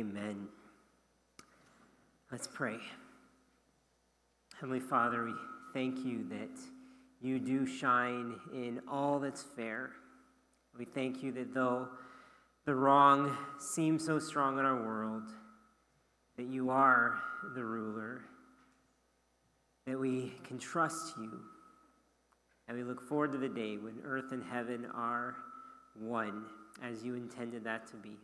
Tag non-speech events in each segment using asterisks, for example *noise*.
Amen. Let's pray. Heavenly Father, we thank you that you do shine in all that's fair. We thank you that though the wrong seems so strong in our world, that you are the ruler, that we can trust you, and we look forward to the day when earth and heaven are one, as you intended that to be.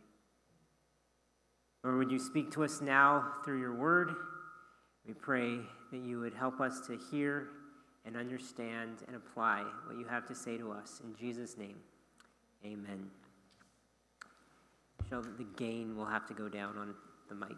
Lord, would you speak to us now through your word? We pray that you would help us to hear and understand and apply what you have to say to us. In Jesus' name, amen. That the gain will have to go down on the mic.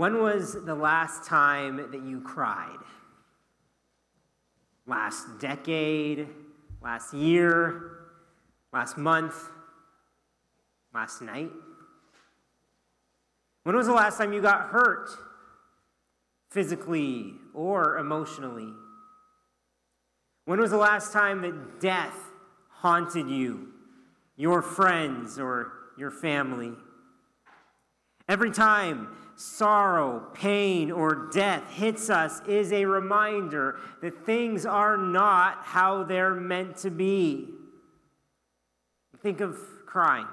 When was the last time that you cried? Last decade? Last year? Last month? Last night? When was the last time you got hurt? Physically or emotionally? When was the last time that death haunted you, your friends, or your family? Every time sorrow, pain, or death hits us is a reminder that things are not how they're meant to be. Think of crying.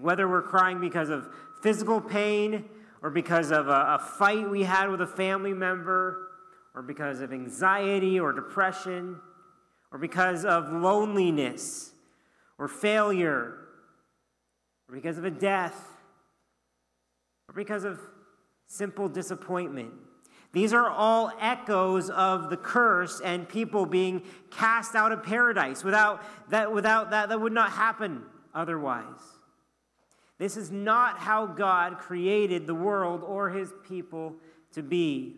Whether we're crying because of physical pain, or because of a, a fight we had with a family member, or because of anxiety or depression, or because of loneliness or failure, or because of a death, or because of simple disappointment. These are all echoes of the curse and people being cast out of paradise. Without that, without that, that would not happen otherwise. This is not how God created the world or his people to be.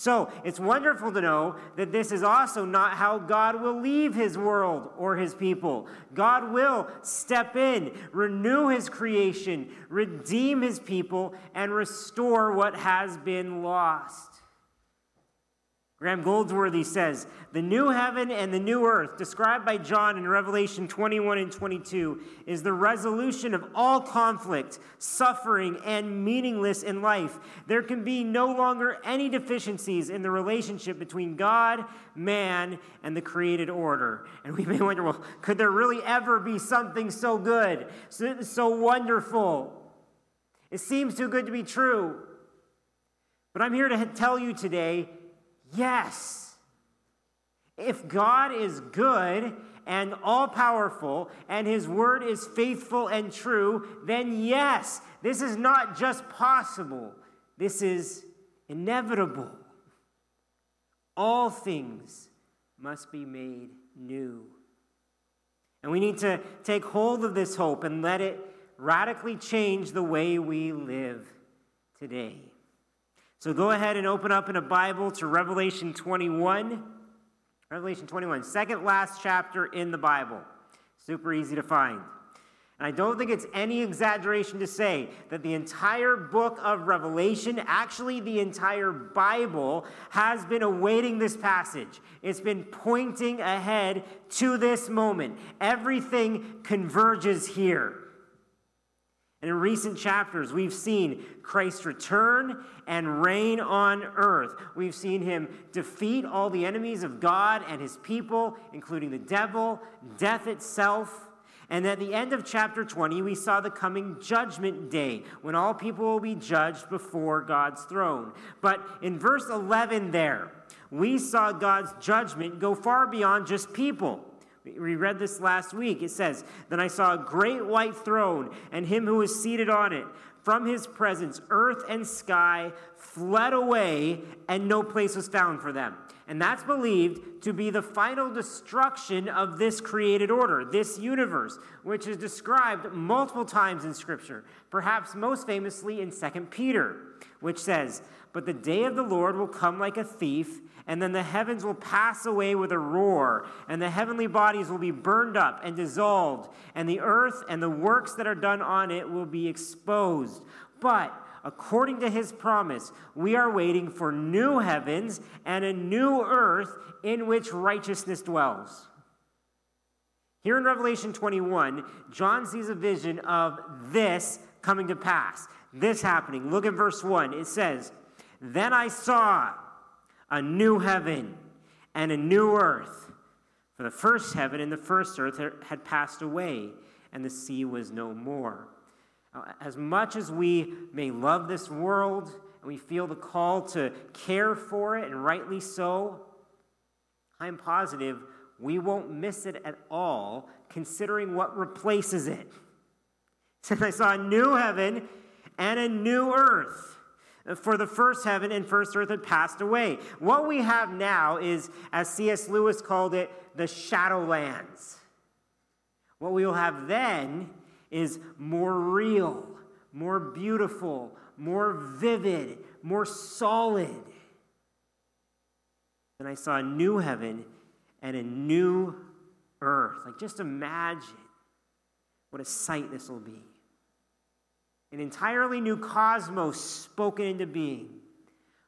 So it's wonderful to know that this is also not how God will leave his world or his people. God will step in, renew his creation, redeem his people, and restore what has been lost. Graham Goldsworthy says, The new heaven and the new earth, described by John in Revelation 21 and 22, is the resolution of all conflict, suffering, and meaningless in life. There can be no longer any deficiencies in the relationship between God, man, and the created order. And we may wonder, well, could there really ever be something so good, so, so wonderful? It seems too good to be true. But I'm here to tell you today Yes. If God is good and all powerful and his word is faithful and true, then yes, this is not just possible, this is inevitable. All things must be made new. And we need to take hold of this hope and let it radically change the way we live today. So go ahead and open up in a Bible to Revelation 21. Revelation 21, second last chapter in the Bible. Super easy to find. And I don't think it's any exaggeration to say that the entire book of Revelation, actually the entire Bible, has been awaiting this passage. It's been pointing ahead to this moment. Everything converges here. In recent chapters, we've seen Christ return and reign on earth. We've seen him defeat all the enemies of God and his people, including the devil, death itself. And at the end of chapter 20, we saw the coming judgment day when all people will be judged before God's throne. But in verse 11, there, we saw God's judgment go far beyond just people. We read this last week. It says, Then I saw a great white throne, and him who was seated on it. From his presence, earth and sky fled away, and no place was found for them. And that's believed to be the final destruction of this created order, this universe, which is described multiple times in Scripture, perhaps most famously in 2 Peter, which says, But the day of the Lord will come like a thief and then the heavens will pass away with a roar, and the heavenly bodies will be burned up and dissolved, and the earth and the works that are done on it will be exposed. But according to his promise, we are waiting for new heavens and a new earth in which righteousness dwells. Here in Revelation 21, John sees a vision of this coming to pass, this happening. Look at verse 1. It says, Then I saw a new heaven and a new earth. For the first heaven and the first earth had passed away, and the sea was no more. As much as we may love this world and we feel the call to care for it, and rightly so, I'm positive we won't miss it at all, considering what replaces it. *laughs* Since I saw a new heaven and a new earth. For the first heaven and first earth had passed away. What we have now is, as C.S. Lewis called it, the shadowlands. What we will have then is more real, more beautiful, more vivid, more solid. And I saw a new heaven and a new earth. Like, just imagine what a sight this will be. An entirely new cosmos spoken into being,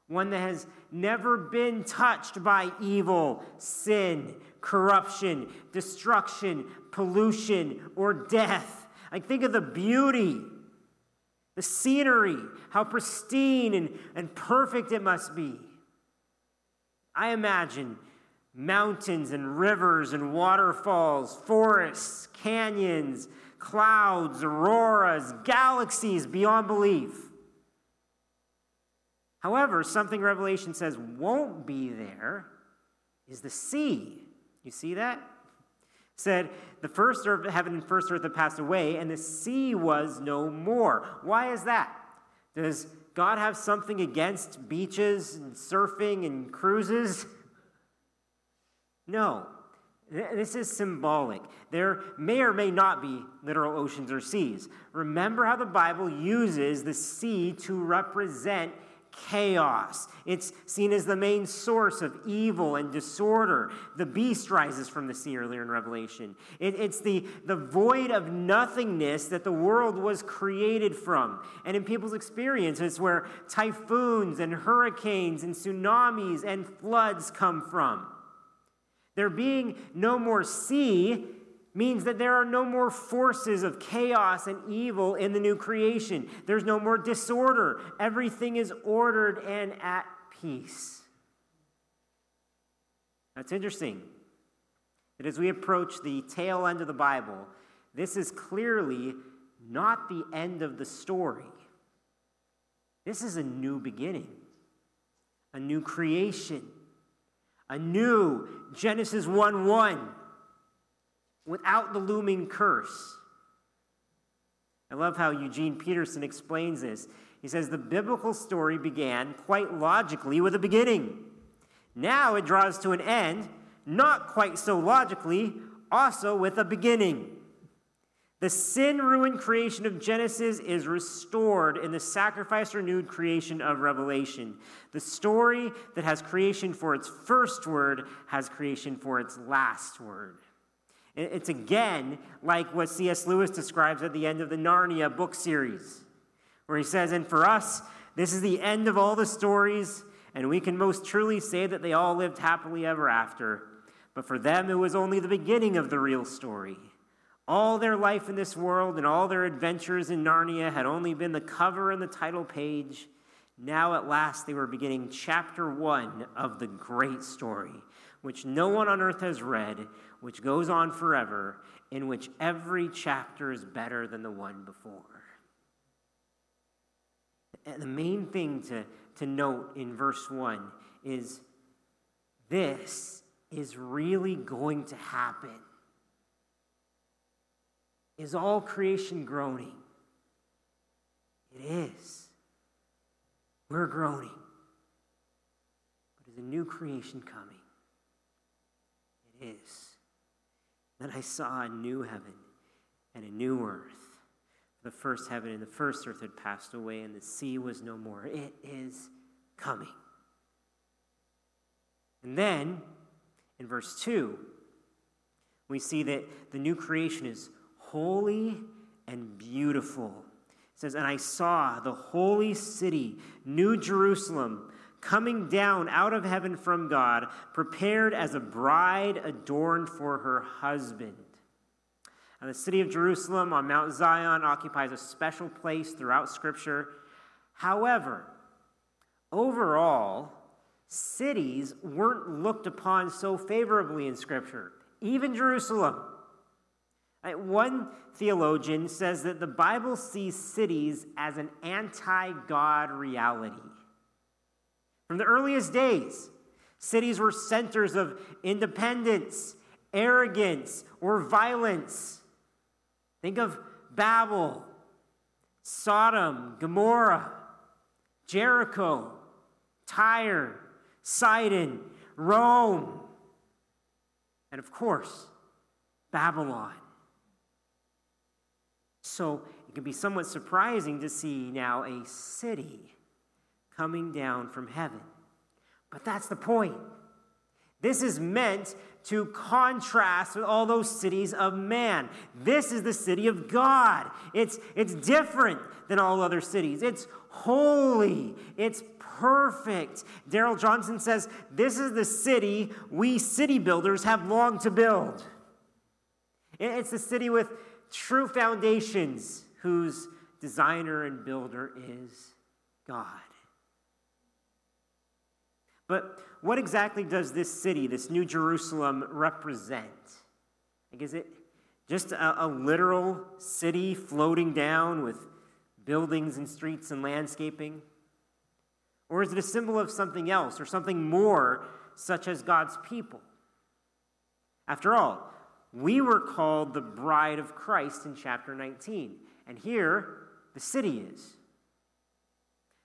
one that has never been touched by evil, sin, corruption, destruction, pollution, or death. Like, think of the beauty, the scenery, how pristine and, and perfect it must be. I imagine mountains and rivers and waterfalls, forests, canyons, clouds, auroras, galaxies beyond belief. However, something Revelation says won't be there is the sea. You see that? said the first earth, heaven and first earth have passed away, and the sea was no more. Why is that? Does God have something against beaches and surfing and cruises? *laughs* No. This is symbolic. There may or may not be literal oceans or seas. Remember how the Bible uses the sea to represent chaos. It's seen as the main source of evil and disorder. The beast rises from the sea earlier in Revelation. It, it's the, the void of nothingness that the world was created from. And in people's experience, it's where typhoons and hurricanes and tsunamis and floods come from. There being no more sea means that there are no more forces of chaos and evil in the new creation. There's no more disorder. Everything is ordered and at peace. That's interesting. That as we approach the tail end of the Bible, this is clearly not the end of the story. This is a new beginning, a new creation, a new Genesis 1 1 without the looming curse. I love how Eugene Peterson explains this. He says the biblical story began quite logically with a beginning. Now it draws to an end, not quite so logically, also with a beginning. The sin ruined creation of Genesis is restored in the sacrifice renewed creation of Revelation. The story that has creation for its first word has creation for its last word. It's again like what C.S. Lewis describes at the end of the Narnia book series, where he says, And for us, this is the end of all the stories, and we can most truly say that they all lived happily ever after. But for them, it was only the beginning of the real story. All their life in this world and all their adventures in Narnia had only been the cover and the title page. Now, at last, they were beginning chapter one of the great story, which no one on earth has read, which goes on forever, in which every chapter is better than the one before. And the main thing to, to note in verse 1 is this is really going to happen. Is all creation groaning? It is. We're groaning. But is a new creation coming? It is. Then I saw a new heaven and a new earth. The first heaven and the first earth had passed away, and the sea was no more. It is coming. And then, in verse 2, we see that the new creation is holy and beautiful. says, And I saw the holy city, New Jerusalem, coming down out of heaven from God, prepared as a bride adorned for her husband. And the city of Jerusalem on Mount Zion occupies a special place throughout Scripture. However, overall, cities weren't looked upon so favorably in Scripture, even Jerusalem. One theologian says that the Bible sees cities as an anti God reality. From the earliest days, cities were centers of independence, arrogance, or violence. Think of Babel, Sodom, Gomorrah, Jericho, Tyre, Sidon, Rome, and of course, Babylon. So it can be somewhat surprising to see now a city coming down from heaven. But that's the point. This is meant to contrast with all those cities of man. This is the city of God. It's, it's different than all other cities. It's holy. It's perfect. Daryl Johnson says, This is the city we city builders have longed to build. It's the city with true foundations, whose designer and builder is God. But what exactly does this city, this New Jerusalem, represent? Like, is it just a, a literal city floating down with buildings and streets and landscaping? Or is it a symbol of something else or something more, such as God's people? After all, we were called the bride of Christ in chapter 19, and here the city is.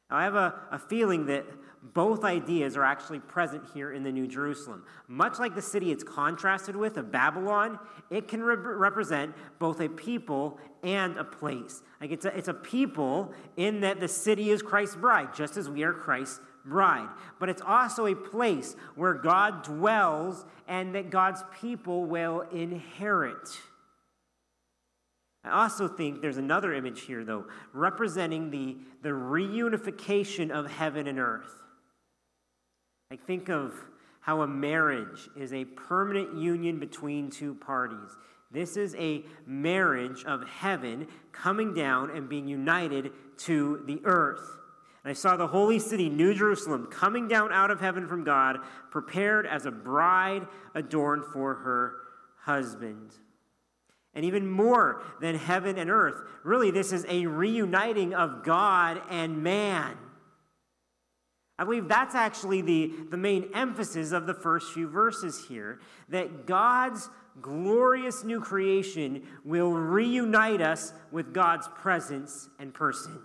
Now, I have a, a feeling that both ideas are actually present here in the New Jerusalem. Much like the city it's contrasted with, of Babylon, it can re- represent both a people and a place. Like it's a, it's a people in that the city is Christ's bride, just as we are Christ's bride. But it's also a place where God dwells and that God's people will inherit. I also think there's another image here, though, representing the, the reunification of heaven and earth. I think of how a marriage is a permanent union between two parties. This is a marriage of heaven coming down and being united to the earth. I saw the holy city, New Jerusalem, coming down out of heaven from God, prepared as a bride adorned for her husband. And even more than heaven and earth, really, this is a reuniting of God and man. I believe that's actually the, the main emphasis of the first few verses here that God's glorious new creation will reunite us with God's presence and person.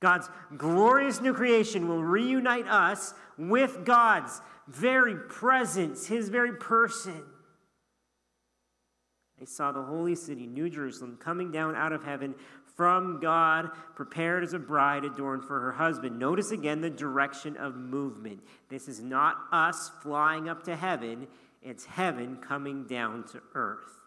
God's glorious new creation will reunite us with God's very presence, his very person. I saw the holy city, New Jerusalem, coming down out of heaven from God, prepared as a bride adorned for her husband. Notice again the direction of movement. This is not us flying up to heaven, it's heaven coming down to earth.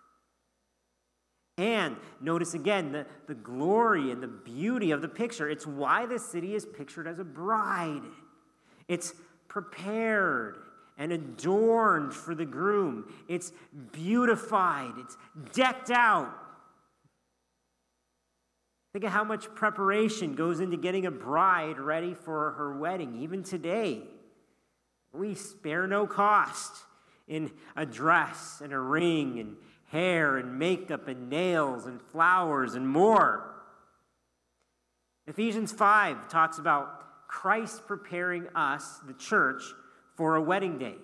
And notice again the, the glory and the beauty of the picture. It's why the city is pictured as a bride. It's prepared and adorned for the groom, it's beautified, it's decked out. Think of how much preparation goes into getting a bride ready for her wedding. Even today, we spare no cost in a dress and a ring and hair and makeup and nails and flowers and more. Ephesians 5 talks about Christ preparing us, the church, for a wedding day,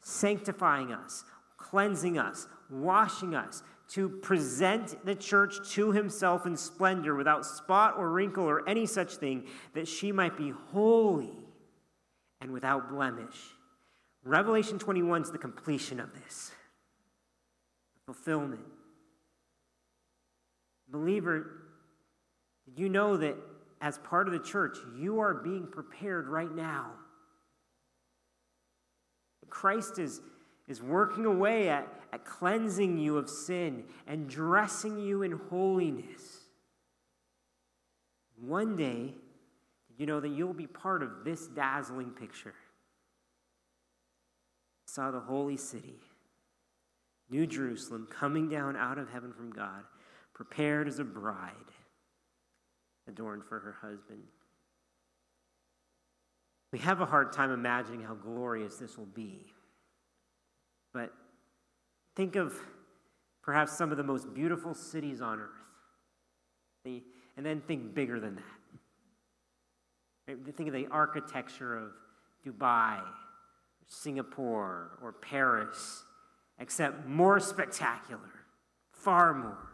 sanctifying us, cleansing us, washing us, to present the church to himself in splendor without spot or wrinkle or any such thing, that she might be holy and without blemish. Revelation 21 is the completion of this, fulfillment. Believer, did you know that as part of the church, you are being prepared right now? Christ is is working away at, at cleansing you of sin and dressing you in holiness. One day, you know that you'll be part of this dazzling picture. I saw the holy city, New Jerusalem, coming down out of heaven from God, prepared as a bride, adorned for her husband. We have a hard time imagining how glorious this will be. But think of perhaps some of the most beautiful cities on earth. And then think bigger than that. Think of the architecture of Dubai, Singapore, or Paris, except more spectacular, far more.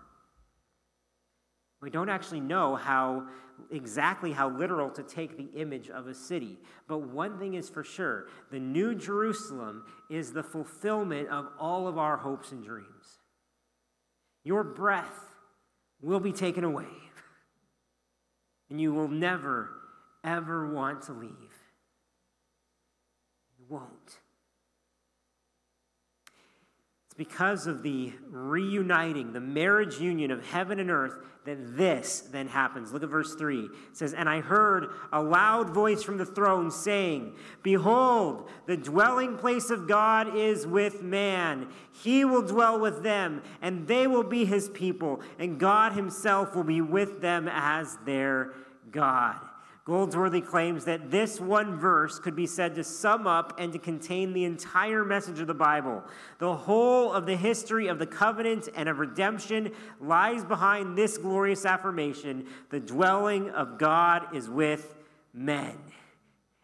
We don't actually know how exactly how literal to take the image of a city. But one thing is for sure the New Jerusalem is the fulfillment of all of our hopes and dreams. Your breath will be taken away, *laughs* and you will never, ever want to leave. You won't because of the reuniting, the marriage union of heaven and earth, that this then happens. Look at verse 3. It says, And I heard a loud voice from the throne saying, Behold, the dwelling place of God is with man. He will dwell with them, and they will be his people, and God himself will be with them as their God. Goldsworthy claims that this one verse could be said to sum up and to contain the entire message of the Bible. The whole of the history of the covenant and of redemption lies behind this glorious affirmation the dwelling of God is with men.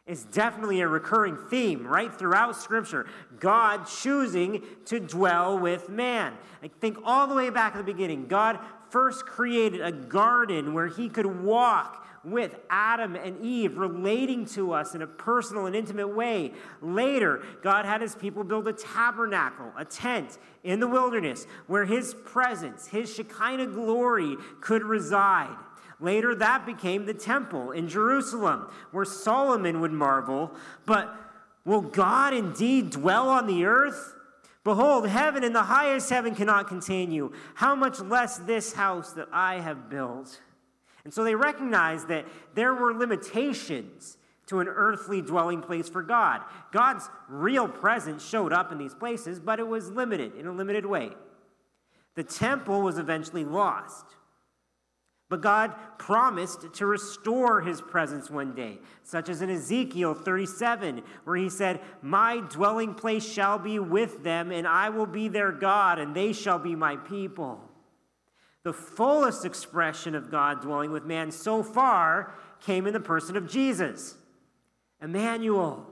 It's definitely a recurring theme right throughout Scripture. God choosing to dwell with man. I think all the way back at the beginning, God first created a garden where he could walk with Adam and Eve, relating to us in a personal and intimate way. Later, God had his people build a tabernacle, a tent in the wilderness where his presence, his Shekinah glory could reside. Later, that became the temple in Jerusalem where Solomon would marvel, but will God indeed dwell on the earth? Behold, heaven and the highest heaven cannot contain you. How much less this house that I have built? And so they recognized that there were limitations to an earthly dwelling place for God. God's real presence showed up in these places, but it was limited in a limited way. The temple was eventually lost. But God promised to restore his presence one day, such as in Ezekiel 37, where he said, My dwelling place shall be with them, and I will be their God, and they shall be my people. The fullest expression of God dwelling with man so far came in the person of Jesus. Emmanuel.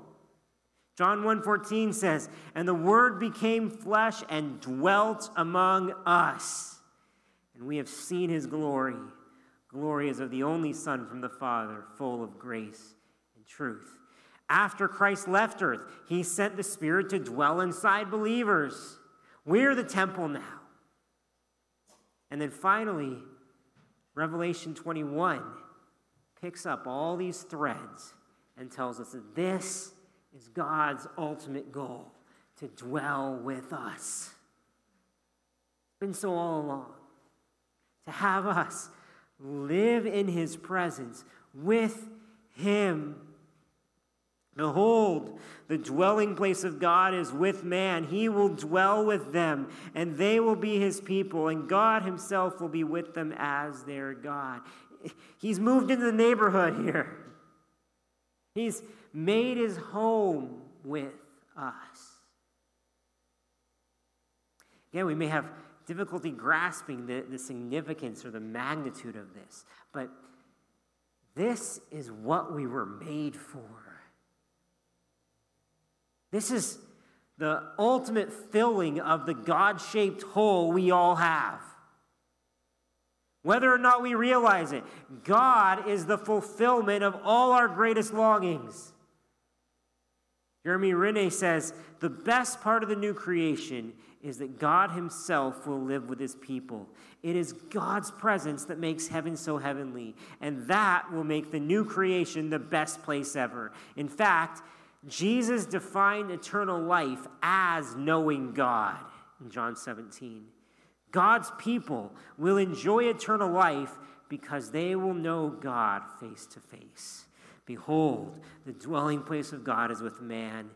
John 1:14 says, "And the word became flesh and dwelt among us, and we have seen his glory. Glory is of the only Son from the Father, full of grace and truth." After Christ left earth, he sent the Spirit to dwell inside believers. We're the temple now. And then finally, Revelation 21 picks up all these threads and tells us that this is God's ultimate goal to dwell with us. It's been so all along. To have us live in his presence with him Behold, the dwelling place of God is with man. He will dwell with them, and they will be his people, and God himself will be with them as their God. He's moved into the neighborhood here. He's made his home with us. Again, we may have difficulty grasping the, the significance or the magnitude of this, but this is what we were made for. This is the ultimate filling of the God shaped hole we all have. Whether or not we realize it, God is the fulfillment of all our greatest longings. Jeremy Rene says the best part of the new creation is that God Himself will live with His people. It is God's presence that makes heaven so heavenly, and that will make the new creation the best place ever. In fact, Jesus defined eternal life as knowing God in John 17. God's people will enjoy eternal life because they will know God face to face. Behold, the dwelling place of God is with man,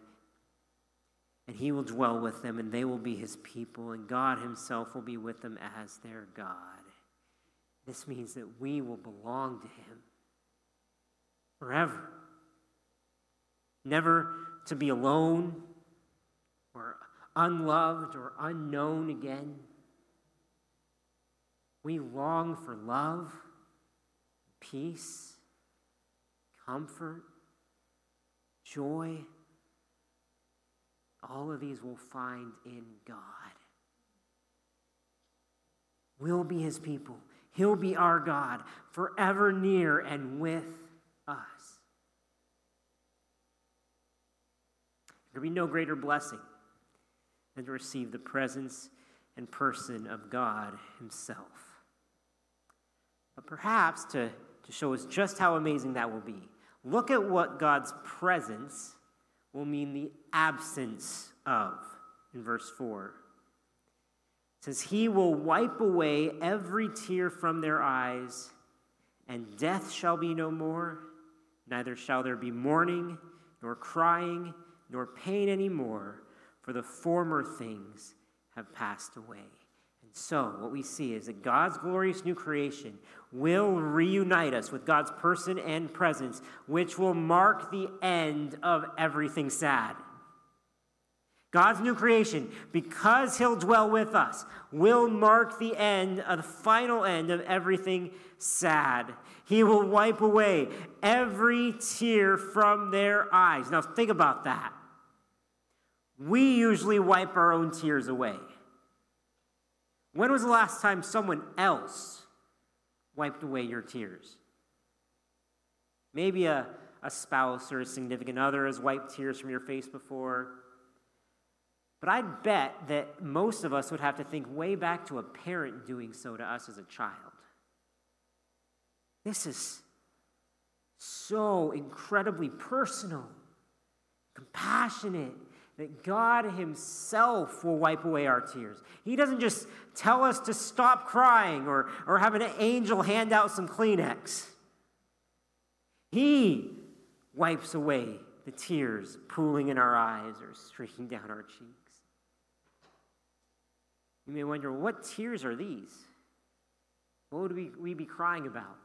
and he will dwell with them, and they will be his people, and God himself will be with them as their God. This means that we will belong to him forever. Never to be alone or unloved or unknown again. We long for love, peace, comfort, joy. All of these we'll find in God. We'll be his people. He'll be our God, forever near and with us. There will be no greater blessing than to receive the presence and person of God Himself. But perhaps to, to show us just how amazing that will be, look at what God's presence will mean the absence of in verse 4. It says, He will wipe away every tear from their eyes, and death shall be no more, neither shall there be mourning, nor crying, nor pain any more, for the former things have passed away. And so, what we see is that God's glorious new creation will reunite us with God's person and presence, which will mark the end of everything sad. God's new creation, because He'll dwell with us, will mark the end, of the final end of everything sad. He will wipe away every tear from their eyes. Now, think about that. We usually wipe our own tears away. When was the last time someone else wiped away your tears? Maybe a, a spouse or a significant other has wiped tears from your face before. But I'd bet that most of us would have to think way back to a parent doing so to us as a child. This is so incredibly personal, compassionate, that God Himself will wipe away our tears. He doesn't just tell us to stop crying or, or have an angel hand out some Kleenex. He wipes away the tears pooling in our eyes or streaking down our cheeks. You may wonder, what tears are these? What would we, we be crying about?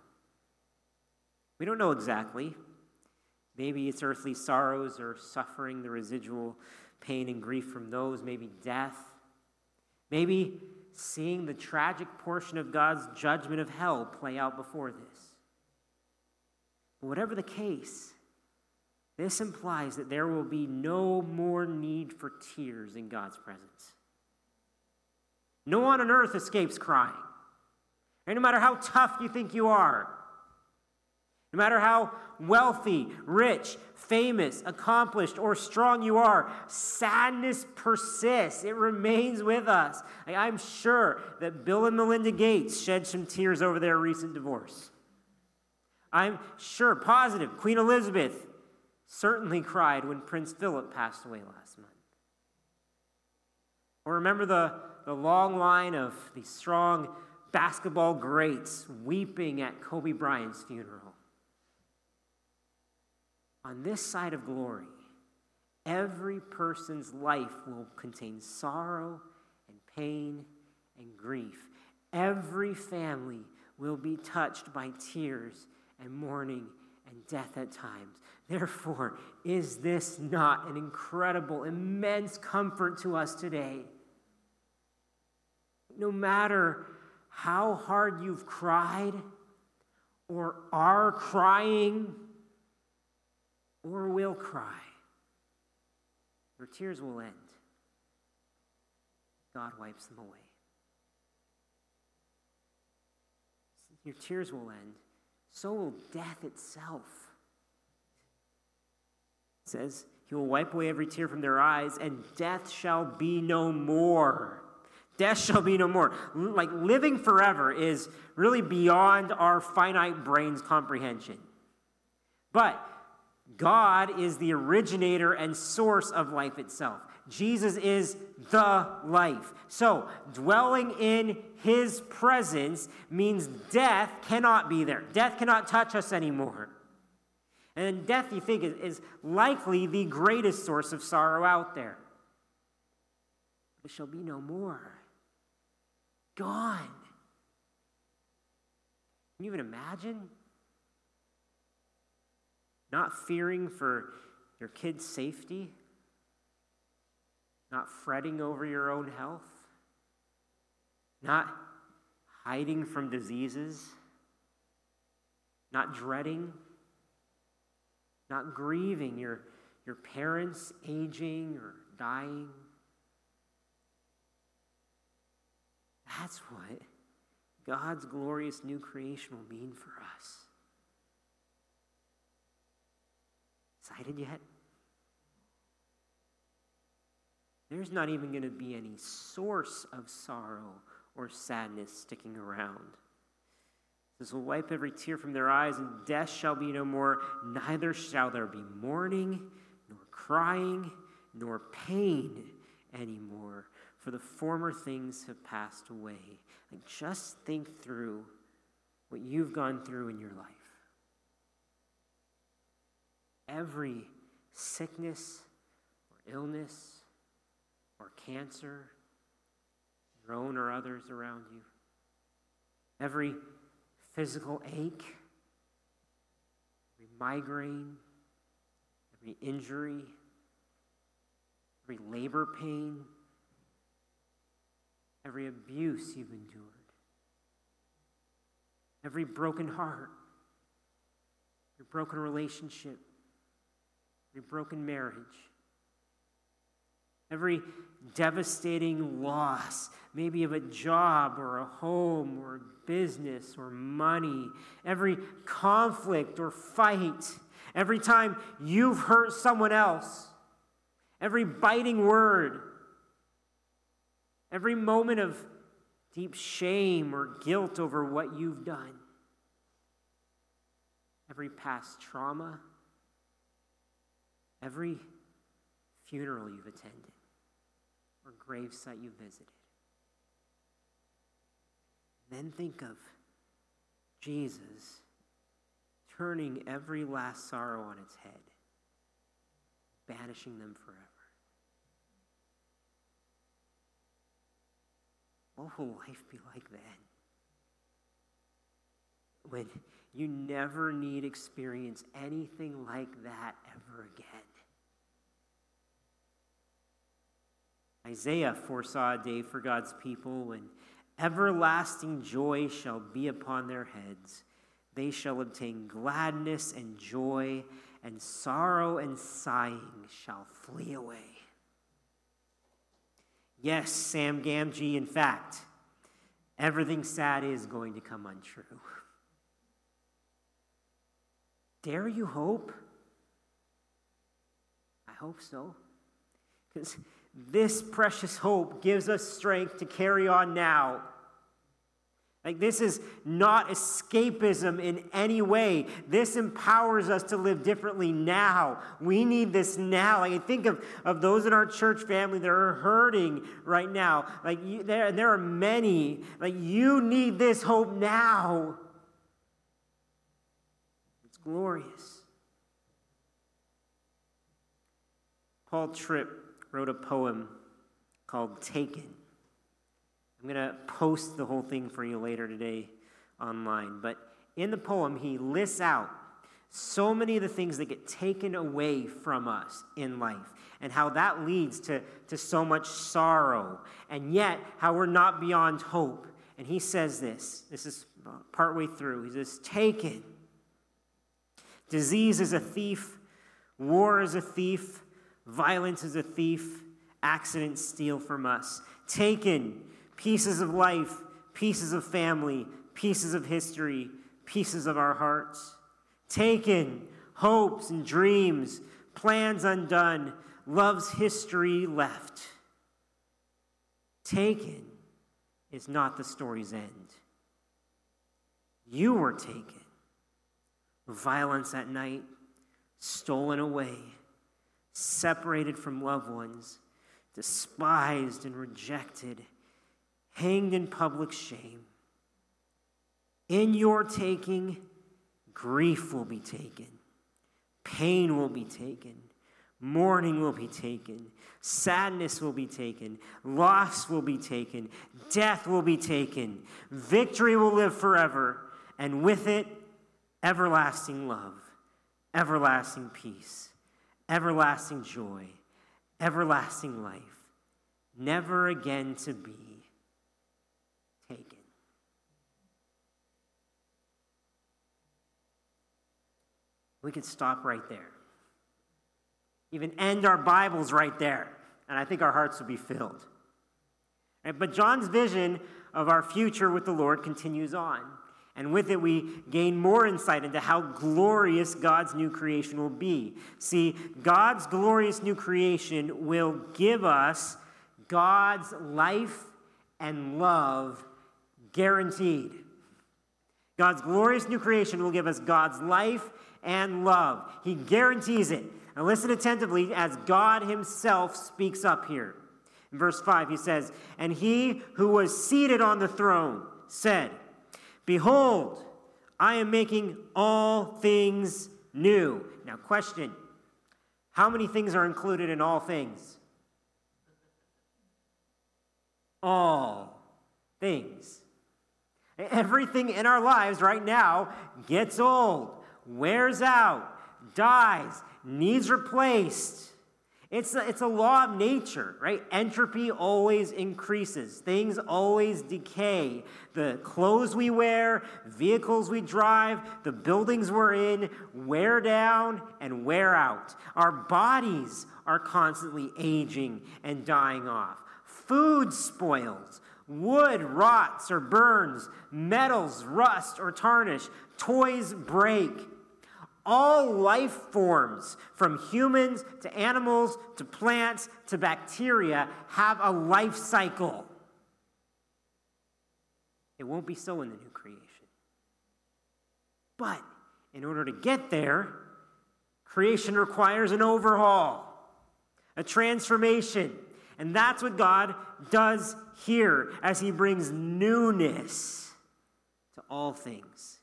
We don't know exactly. Maybe it's earthly sorrows or suffering, the residual pain and grief from those, maybe death. Maybe seeing the tragic portion of God's judgment of hell play out before this. But whatever the case, this implies that there will be no more need for tears in God's presence. No one on earth escapes crying. And no matter how tough you think you are, no matter how wealthy, rich, famous, accomplished, or strong you are, sadness persists. It remains with us. I'm sure that Bill and Melinda Gates shed some tears over their recent divorce. I'm sure, positive, Queen Elizabeth certainly cried when Prince Philip passed away last month. Or remember the, the long line of these strong basketball greats weeping at Kobe Bryant's funeral. On this side of glory, every person's life will contain sorrow and pain and grief. Every family will be touched by tears and mourning and death at times. Therefore, is this not an incredible, immense comfort to us today? No matter how hard you've cried or are crying, or will cry. Your tears will end. God wipes them away. Your tears will end. So will death itself. It says, He will wipe away every tear from their eyes, and death shall be no more. Death shall be no more. Like living forever is really beyond our finite brain's comprehension. But God is the originator and source of life itself. Jesus is the life. So, dwelling in his presence means death cannot be there. Death cannot touch us anymore. And death, you think, is, likely the greatest source of sorrow out there. There shall be no more. Gone. Can you even imagine? Not fearing for your kid's safety, not fretting over your own health, not hiding from diseases, not dreading, not grieving your, your parents aging or dying. That's what God's glorious new creation will mean for us. Excited yet? There's not even going to be any source of sorrow or sadness sticking around. This will wipe every tear from their eyes, and death shall be no more. Neither shall there be mourning, nor crying, nor pain anymore, for the former things have passed away. Like, just think through what you've gone through in your life. Every sickness or illness or cancer, your own or others around you, every physical ache, every migraine, every injury, every labor pain, every abuse you've endured, every broken heart, your broken relationship, your broken marriage, every devastating loss, maybe of a job or a home or business or money, every conflict or fight, every time you've hurt someone else, every biting word Every moment of deep shame or guilt over what you've done. Every past trauma. Every funeral you've attended or gravesite you visited. Then think of Jesus turning every last sorrow on its head, banishing them forever. What will life be like then? When you never need experience anything like that ever again. Isaiah foresaw a day for God's people when everlasting joy shall be upon their heads. They shall obtain gladness and joy, and sorrow and sighing shall flee away. Yes, Sam Gamgee, in fact, everything sad is going to come untrue. Dare you hope? I hope so. Because this precious hope gives us strength to carry on now like, this is not escapism in any way. This empowers us to live differently now. We need this now. Like, I think of, of those in our church family that are hurting right now. Like, you, there, there are many. Like, you need this hope now. Glorious. Paul Tripp wrote a poem called Taken. I'm going to post the whole thing for you later today online. But in the poem, he lists out so many of the things that get taken away from us in life and how that leads to, to so much sorrow, and yet how we're not beyond hope. And he says this this is partway through. He says, Taken. Disease is a thief, war is a thief, violence is a thief, accidents steal from us. Taken pieces of life, pieces of family, pieces of history, pieces of our hearts. Taken, hopes and dreams, plans undone, love's history left. Taken is not the story's end. You were taken. Violence at night, stolen away, separated from loved ones, despised and rejected, hanged in public shame. In your taking, grief will be taken, pain will be taken, mourning will be taken, sadness will be taken, loss will be taken, death will be taken, victory will live forever, and with it, everlasting love, everlasting peace, everlasting joy, everlasting life, never again to be taken. We could stop right there. Even end our Bibles right there. And I think our hearts would be filled. But John's vision of our future with the Lord continues on. And with it, we gain more insight into how glorious God's new creation will be. See, God's glorious new creation will give us God's life and love guaranteed. God's glorious new creation will give us God's life and love. He guarantees it. Now, listen attentively as God Himself speaks up here. In verse 5, He says, And He who was seated on the throne said, Behold, I am making all things new. Now, question How many things are included in all things? All things. Everything in our lives right now gets old wears out, dies, needs replaced. It's a, it's a law of nature, right? Entropy always increases. Things always decay. The clothes we wear, vehicles we drive, the buildings we're in wear down and wear out. Our bodies are constantly aging and dying off. Food spoils. Wood rots or burns. Metals rust or tarnish. Toys break. All life forms, from humans to animals to plants to bacteria, have a life cycle. It won't be so in the new creation. But in order to get there, creation requires an overhaul, a transformation. And that's what God does here as He brings newness to all things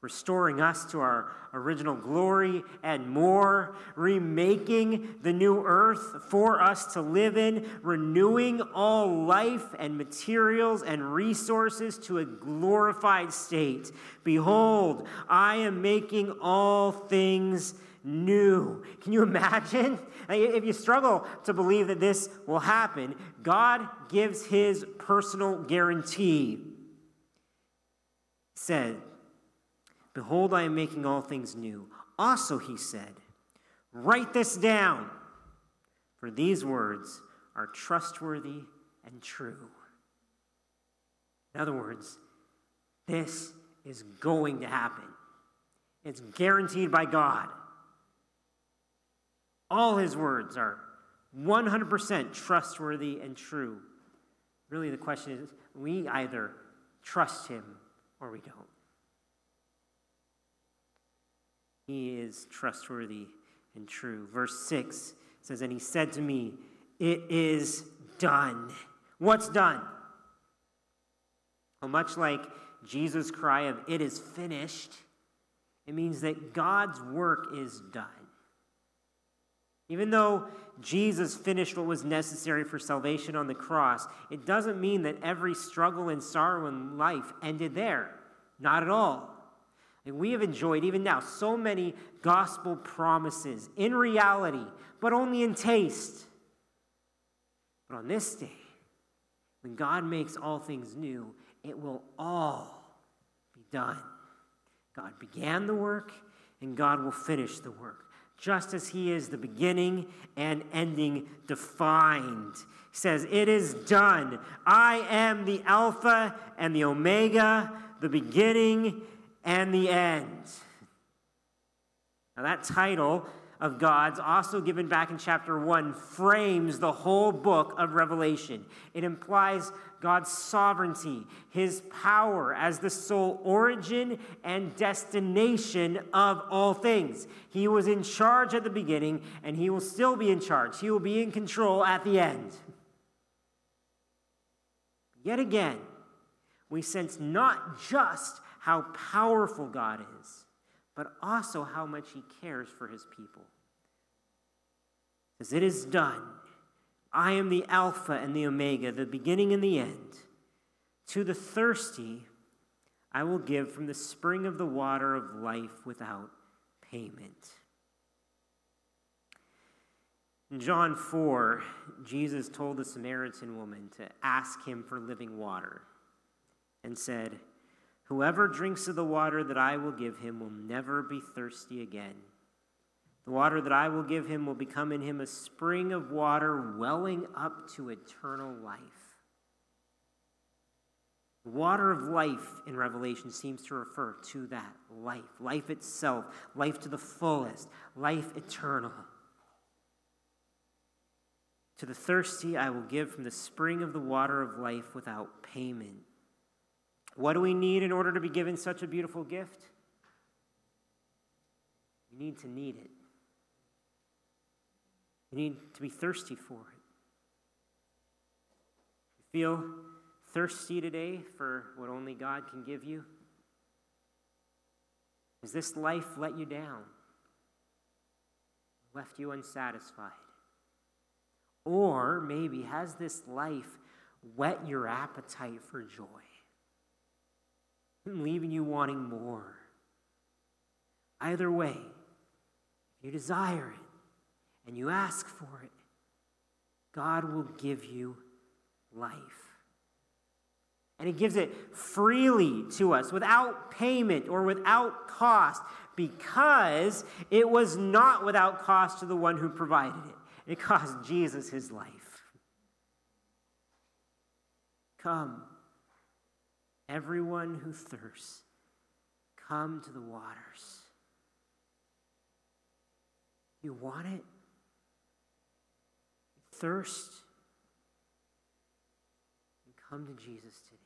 restoring us to our original glory and more, remaking the new earth for us to live in, renewing all life and materials and resources to a glorified state. Behold, I am making all things new. Can you imagine? *laughs* If you struggle to believe that this will happen, God gives his personal guarantee. Said, Behold, I am making all things new. Also, he said, Write this down, for these words are trustworthy and true. In other words, this is going to happen. It's guaranteed by God. All his words are 100% trustworthy and true. Really, the question is we either trust him or we don't. He is trustworthy and true. Verse 6 says, And he said to me, It is done. What's done? Well, much like Jesus' cry of, It is finished, it means that God's work is done. Even though Jesus finished what was necessary for salvation on the cross, it doesn't mean that every struggle and sorrow in life ended there. Not at all. And we have enjoyed, even now, so many gospel promises in reality, but only in taste. But on this day, when God makes all things new, it will all be done. God began the work, and God will finish the work, just as He is the beginning and ending defined. He says, It is done. I am the Alpha and the Omega, the beginning and the end. Now, that title of God's, also given back in chapter 1, frames the whole book of Revelation. It implies God's sovereignty, his power as the sole origin and destination of all things. He was in charge at the beginning, and he will still be in charge. He will be in control at the end. Yet again, we sense not just how powerful God is, but also how much he cares for his people. As it is done, I am the Alpha and the Omega, the beginning and the end. To the thirsty, I will give from the spring of the water of life without payment. In John 4, Jesus told the Samaritan woman to ask him for living water and said, Whoever drinks of the water that I will give him will never be thirsty again. The water that I will give him will become in him a spring of water welling up to eternal life. The water of life in Revelation seems to refer to that life, life itself, life to the fullest, life eternal. To the thirsty, I will give from the spring of the water of life without payment. What do we need in order to be given such a beautiful gift? We need to need it. We need to be thirsty for it. You feel thirsty today for what only God can give you? Has this life let you down? Left you unsatisfied? Or maybe has this life whet your appetite for joy? Leaving you wanting more. Either way, if you desire it and you ask for it, God will give you life. And He gives it freely to us without payment or without cost because it was not without cost to the one who provided it. It cost Jesus his life. Come Everyone who thirsts, come to the waters. You want it? thirst? And come to Jesus today.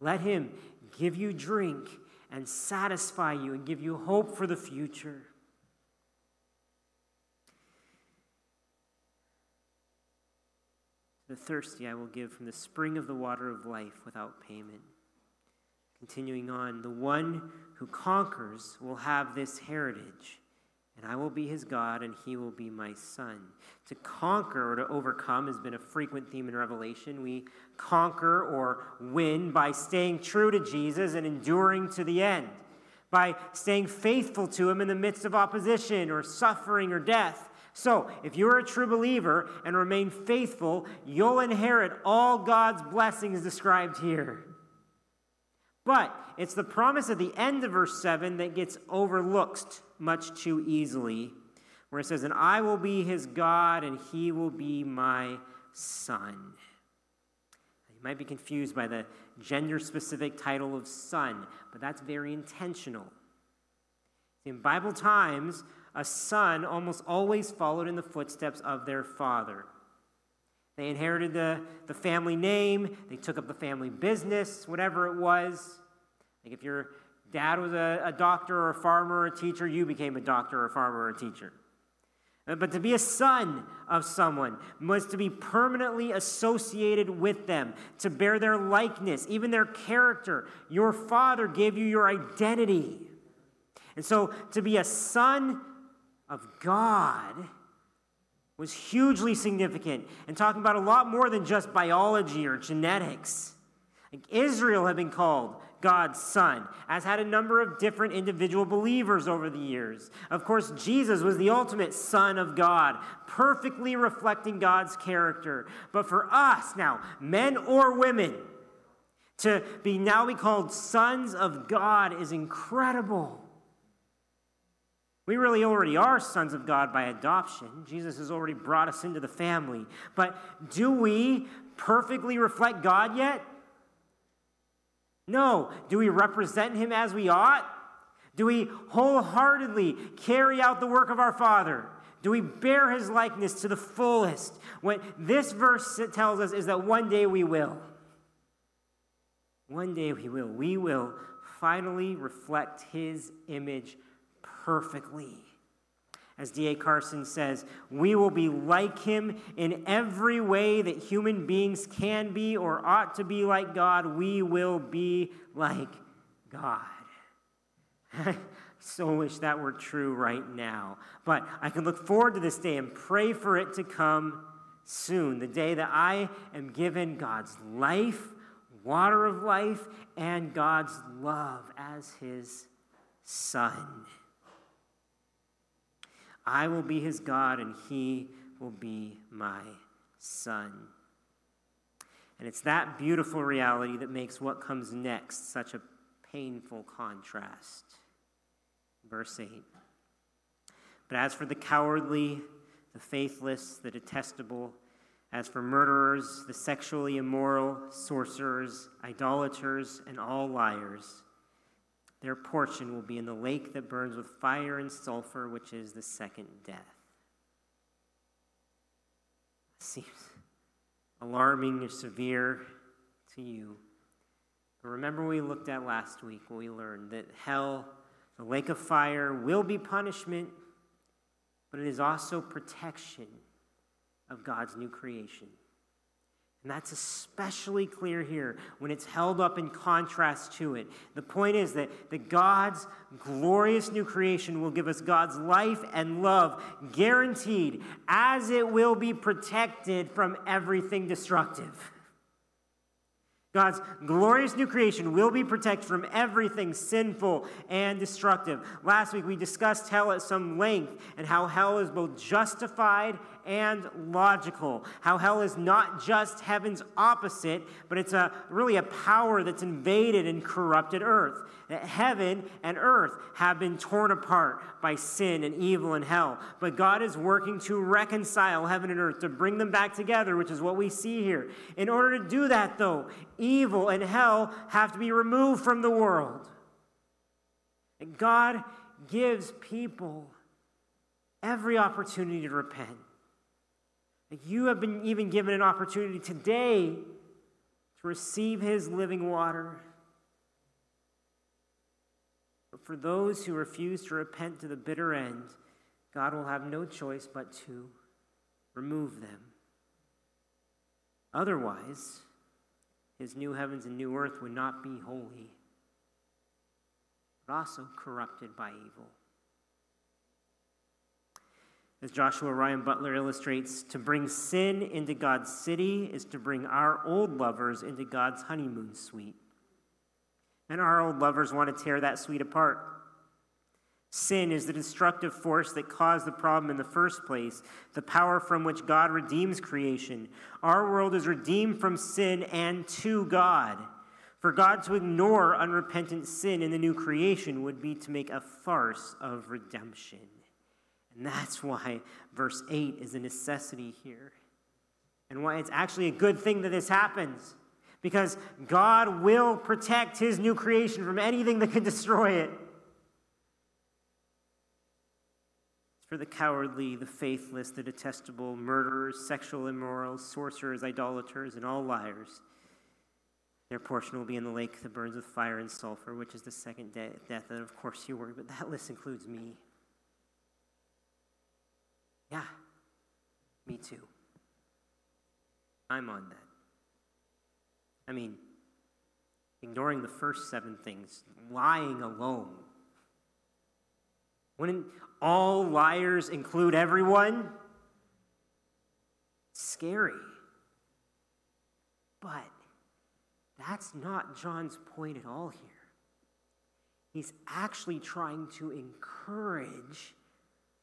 Let him give you drink and satisfy you and give you hope for the future. The thirsty I will give from the spring of the water of life without payment. Continuing on, the one who conquers will have this heritage, and I will be his God, and he will be my son. To conquer or to overcome has been a frequent theme in Revelation. We conquer or win by staying true to Jesus and enduring to the end, by staying faithful to him in the midst of opposition or suffering or death so, if you're a true believer and remain faithful, you'll inherit all God's blessings described here. But it's the promise at the end of verse 7 that gets overlooked much too easily, where it says, And I will be his God, and he will be my son. You might be confused by the gender specific title of son, but that's very intentional. In Bible times, a son almost always followed in the footsteps of their father. They inherited the, the family name, they took up the family business, whatever it was. Like if your dad was a, a doctor or a farmer or a teacher, you became a doctor or a farmer or a teacher. Uh, but to be a son of someone was to be permanently associated with them, to bear their likeness, even their character. Your father gave you your identity. And so to be a son of God was hugely significant and talking about a lot more than just biology or genetics. Like Israel had been called God's son, as had a number of different individual believers over the years. Of course, Jesus was the ultimate son of God, perfectly reflecting God's character. But for us now, men or women, to be now be called sons of God is incredible. We really already are sons of God by adoption. Jesus has already brought us into the family. But do we perfectly reflect God yet? No. Do we represent Him as we ought? Do we wholeheartedly carry out the work of our Father? Do we bear his likeness to the fullest? What this verse tells us is that one day we will. One day we will. We will finally reflect his image perfectly. As D.A. Carson says, we will be like him in every way that human beings can be or ought to be like God. We will be like God. I *laughs* so wish that were true right now. But I can look forward to this day and pray for it to come soon, the day that I am given God's life, water of life, and God's love as his son. I will be his God, and he will be my son. And it's that beautiful reality that makes what comes next such a painful contrast. Verse 8. But as for the cowardly, the faithless, the detestable, as for murderers, the sexually immoral, sorcerers, idolaters, and all liars, their portion will be in the lake that burns with fire and sulfur, which is the second death. Seems alarming or severe to you. But remember, we looked at last week we learned that hell, the lake of fire, will be punishment, but it is also protection of God's new creation. And that's especially clear here when it's held up in contrast to it. The point is that, that God's glorious new creation will give us God's life and love guaranteed, as it will be protected from everything destructive. God's glorious new creation will be protected from everything sinful and destructive. Last week we discussed hell at some length and how hell is both justified and logical. How hell is not just heaven's opposite, but it's a really a power that's invaded and corrupted earth. That heaven and earth have been torn apart by sin and evil and hell. But God is working to reconcile heaven and earth, to bring them back together, which is what we see here. In order to do that, though, evil and hell have to be removed from the world. And God gives people every opportunity to repent. You have been even given an opportunity today to receive his living water. But for those who refuse to repent to the bitter end, God will have no choice but to remove them. Otherwise, his new heavens and new earth would not be holy, but also corrupted by evil. As Joshua Ryan Butler illustrates, to bring sin into God's city is to bring our old lovers into God's honeymoon suite. And our old lovers want to tear that suite apart. Sin is the destructive force that caused the problem in the first place, the power from which God redeems creation. Our world is redeemed from sin and to God. For God to ignore unrepentant sin in the new creation would be to make a farce of redemption. And that's why verse 8 is a necessity here. And why it's actually a good thing that this happens. Because God will protect his new creation from anything that can destroy it. It's for the cowardly, the faithless, the detestable, murderers, sexual immorals, sorcerers, idolaters, and all liars. Their portion will be in the lake that burns with fire and sulfur, which is the second de- death. And of course, you worry, but that list includes me. Yeah, me too. I'm on that. I mean, ignoring the first seven things, lying alone. Wouldn't all liars include everyone? scary. But that's not John's point at all here. He's actually trying to encourage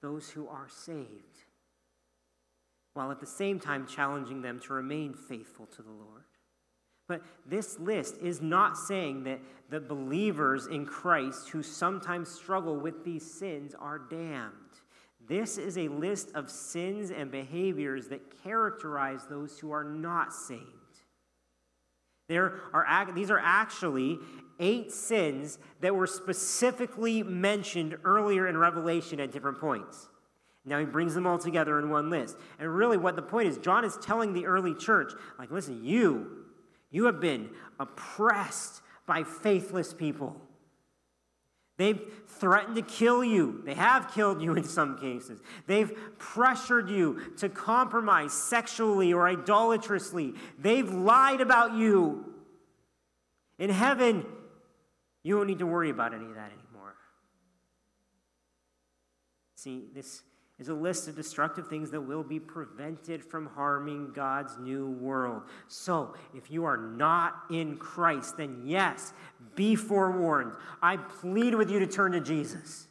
those who are saved, while at the same time challenging them to remain faithful to the Lord. But this list is not saying that the believers in Christ who sometimes struggle with these sins are damned. This is a list of sins and behaviors that characterize those who are not saved. There are, these are actually eight sins that were specifically mentioned earlier in Revelation at different points. Now he brings them all together in one list. And really, what the point is, John is telling the early church, like, listen, you, you have been oppressed by faithless people. They've threatened to kill you. They have killed you in some cases. They've pressured you to compromise sexually or idolatrously. They've lied about you. In heaven, you don't need to worry about any of that anymore. See, this is a list of destructive things that will be prevented from harming God's new world. So, if you are not in Christ, then yes, be forewarned. I plead with you to turn to Jesus.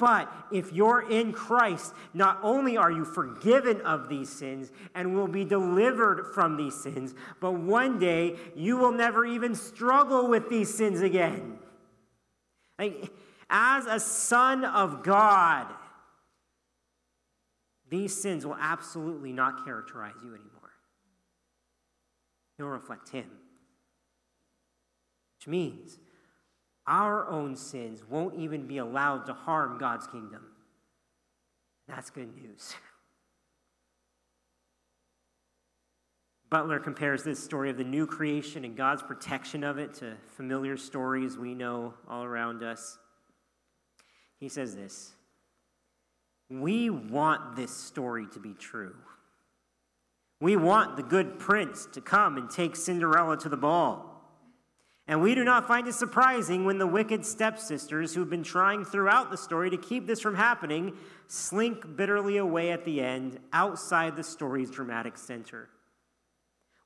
But if you're in Christ, not only are you forgiven of these sins and will be delivered from these sins, but one day you will never even struggle with these sins again. Like, as a son of God, these sins will absolutely not characterize you anymore. They'll reflect Him. Which means our own sins won't even be allowed to harm God's kingdom. That's good news. *laughs* Butler compares this story of the new creation and God's protection of it to familiar stories we know all around us. He says this we want this story to be true. We want the good prince to come and take Cinderella to the ball. And we do not find it surprising when the wicked stepsisters, who've been trying throughout the story to keep this from happening, slink bitterly away at the end, outside the story's dramatic center.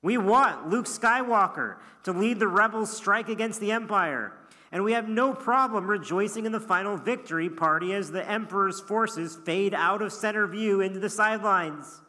We want Luke Skywalker to lead the rebels' strike against the Empire and we have no problem rejoicing in the final victory party as the Emperor's forces fade out of center view into the sidelines.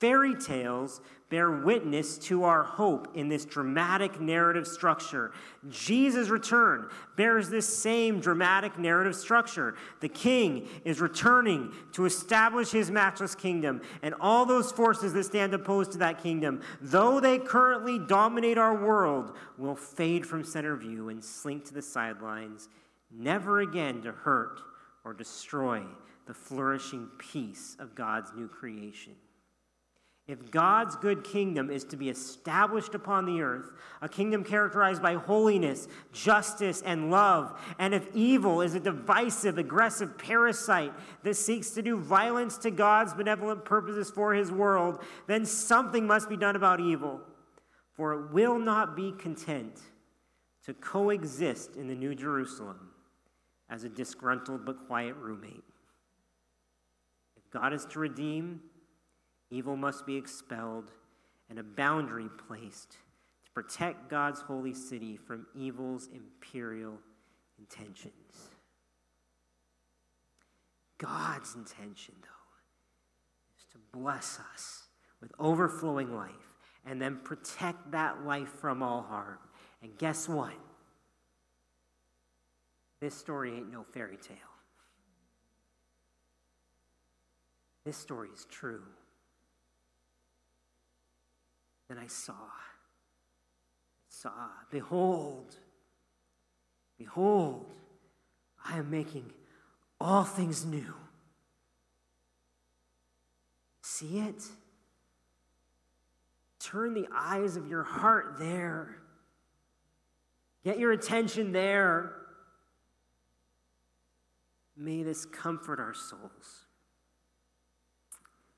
Fairy tales bear witness to our hope in this dramatic narrative structure. Jesus' return bears this same dramatic narrative structure. The king is returning to establish his matchless kingdom, and all those forces that stand opposed to that kingdom, though they currently dominate our world, will fade from center view and slink to the sidelines, never again to hurt or destroy the flourishing peace of God's new creation. If God's good kingdom is to be established upon the earth, a kingdom characterized by holiness, justice, and love, and if evil is a divisive, aggressive parasite that seeks to do violence to God's benevolent purposes for his world, then something must be done about evil, for it will not be content to coexist in the New Jerusalem as a disgruntled but quiet roommate. If God is to redeem, Evil must be expelled and a boundary placed to protect God's holy city from evil's imperial intentions. God's intention, though, is to bless us with overflowing life and then protect that life from all harm. And guess what? This story ain't no fairy tale. This story is true. Then I saw, saw, behold, behold, I am making all things new. See it? Turn the eyes of your heart there. Get your attention there. May this comfort our souls.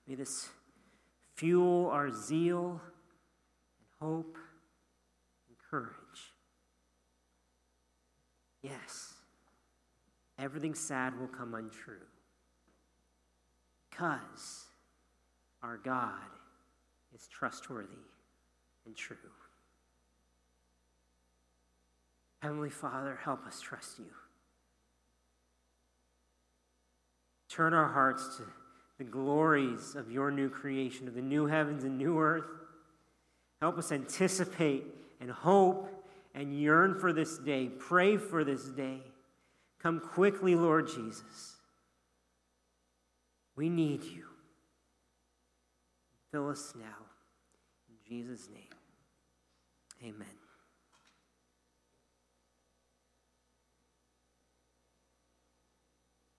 May this fuel our zeal hope, and courage. Yes, everything sad will come untrue because our God is trustworthy and true. Heavenly Father, help us trust you. Turn our hearts to the glories of your new creation, of the new heavens and new earth Help us anticipate and hope and yearn for this day. Pray for this day. Come quickly, Lord Jesus. We need you. Fill us now. In Jesus' name. Amen.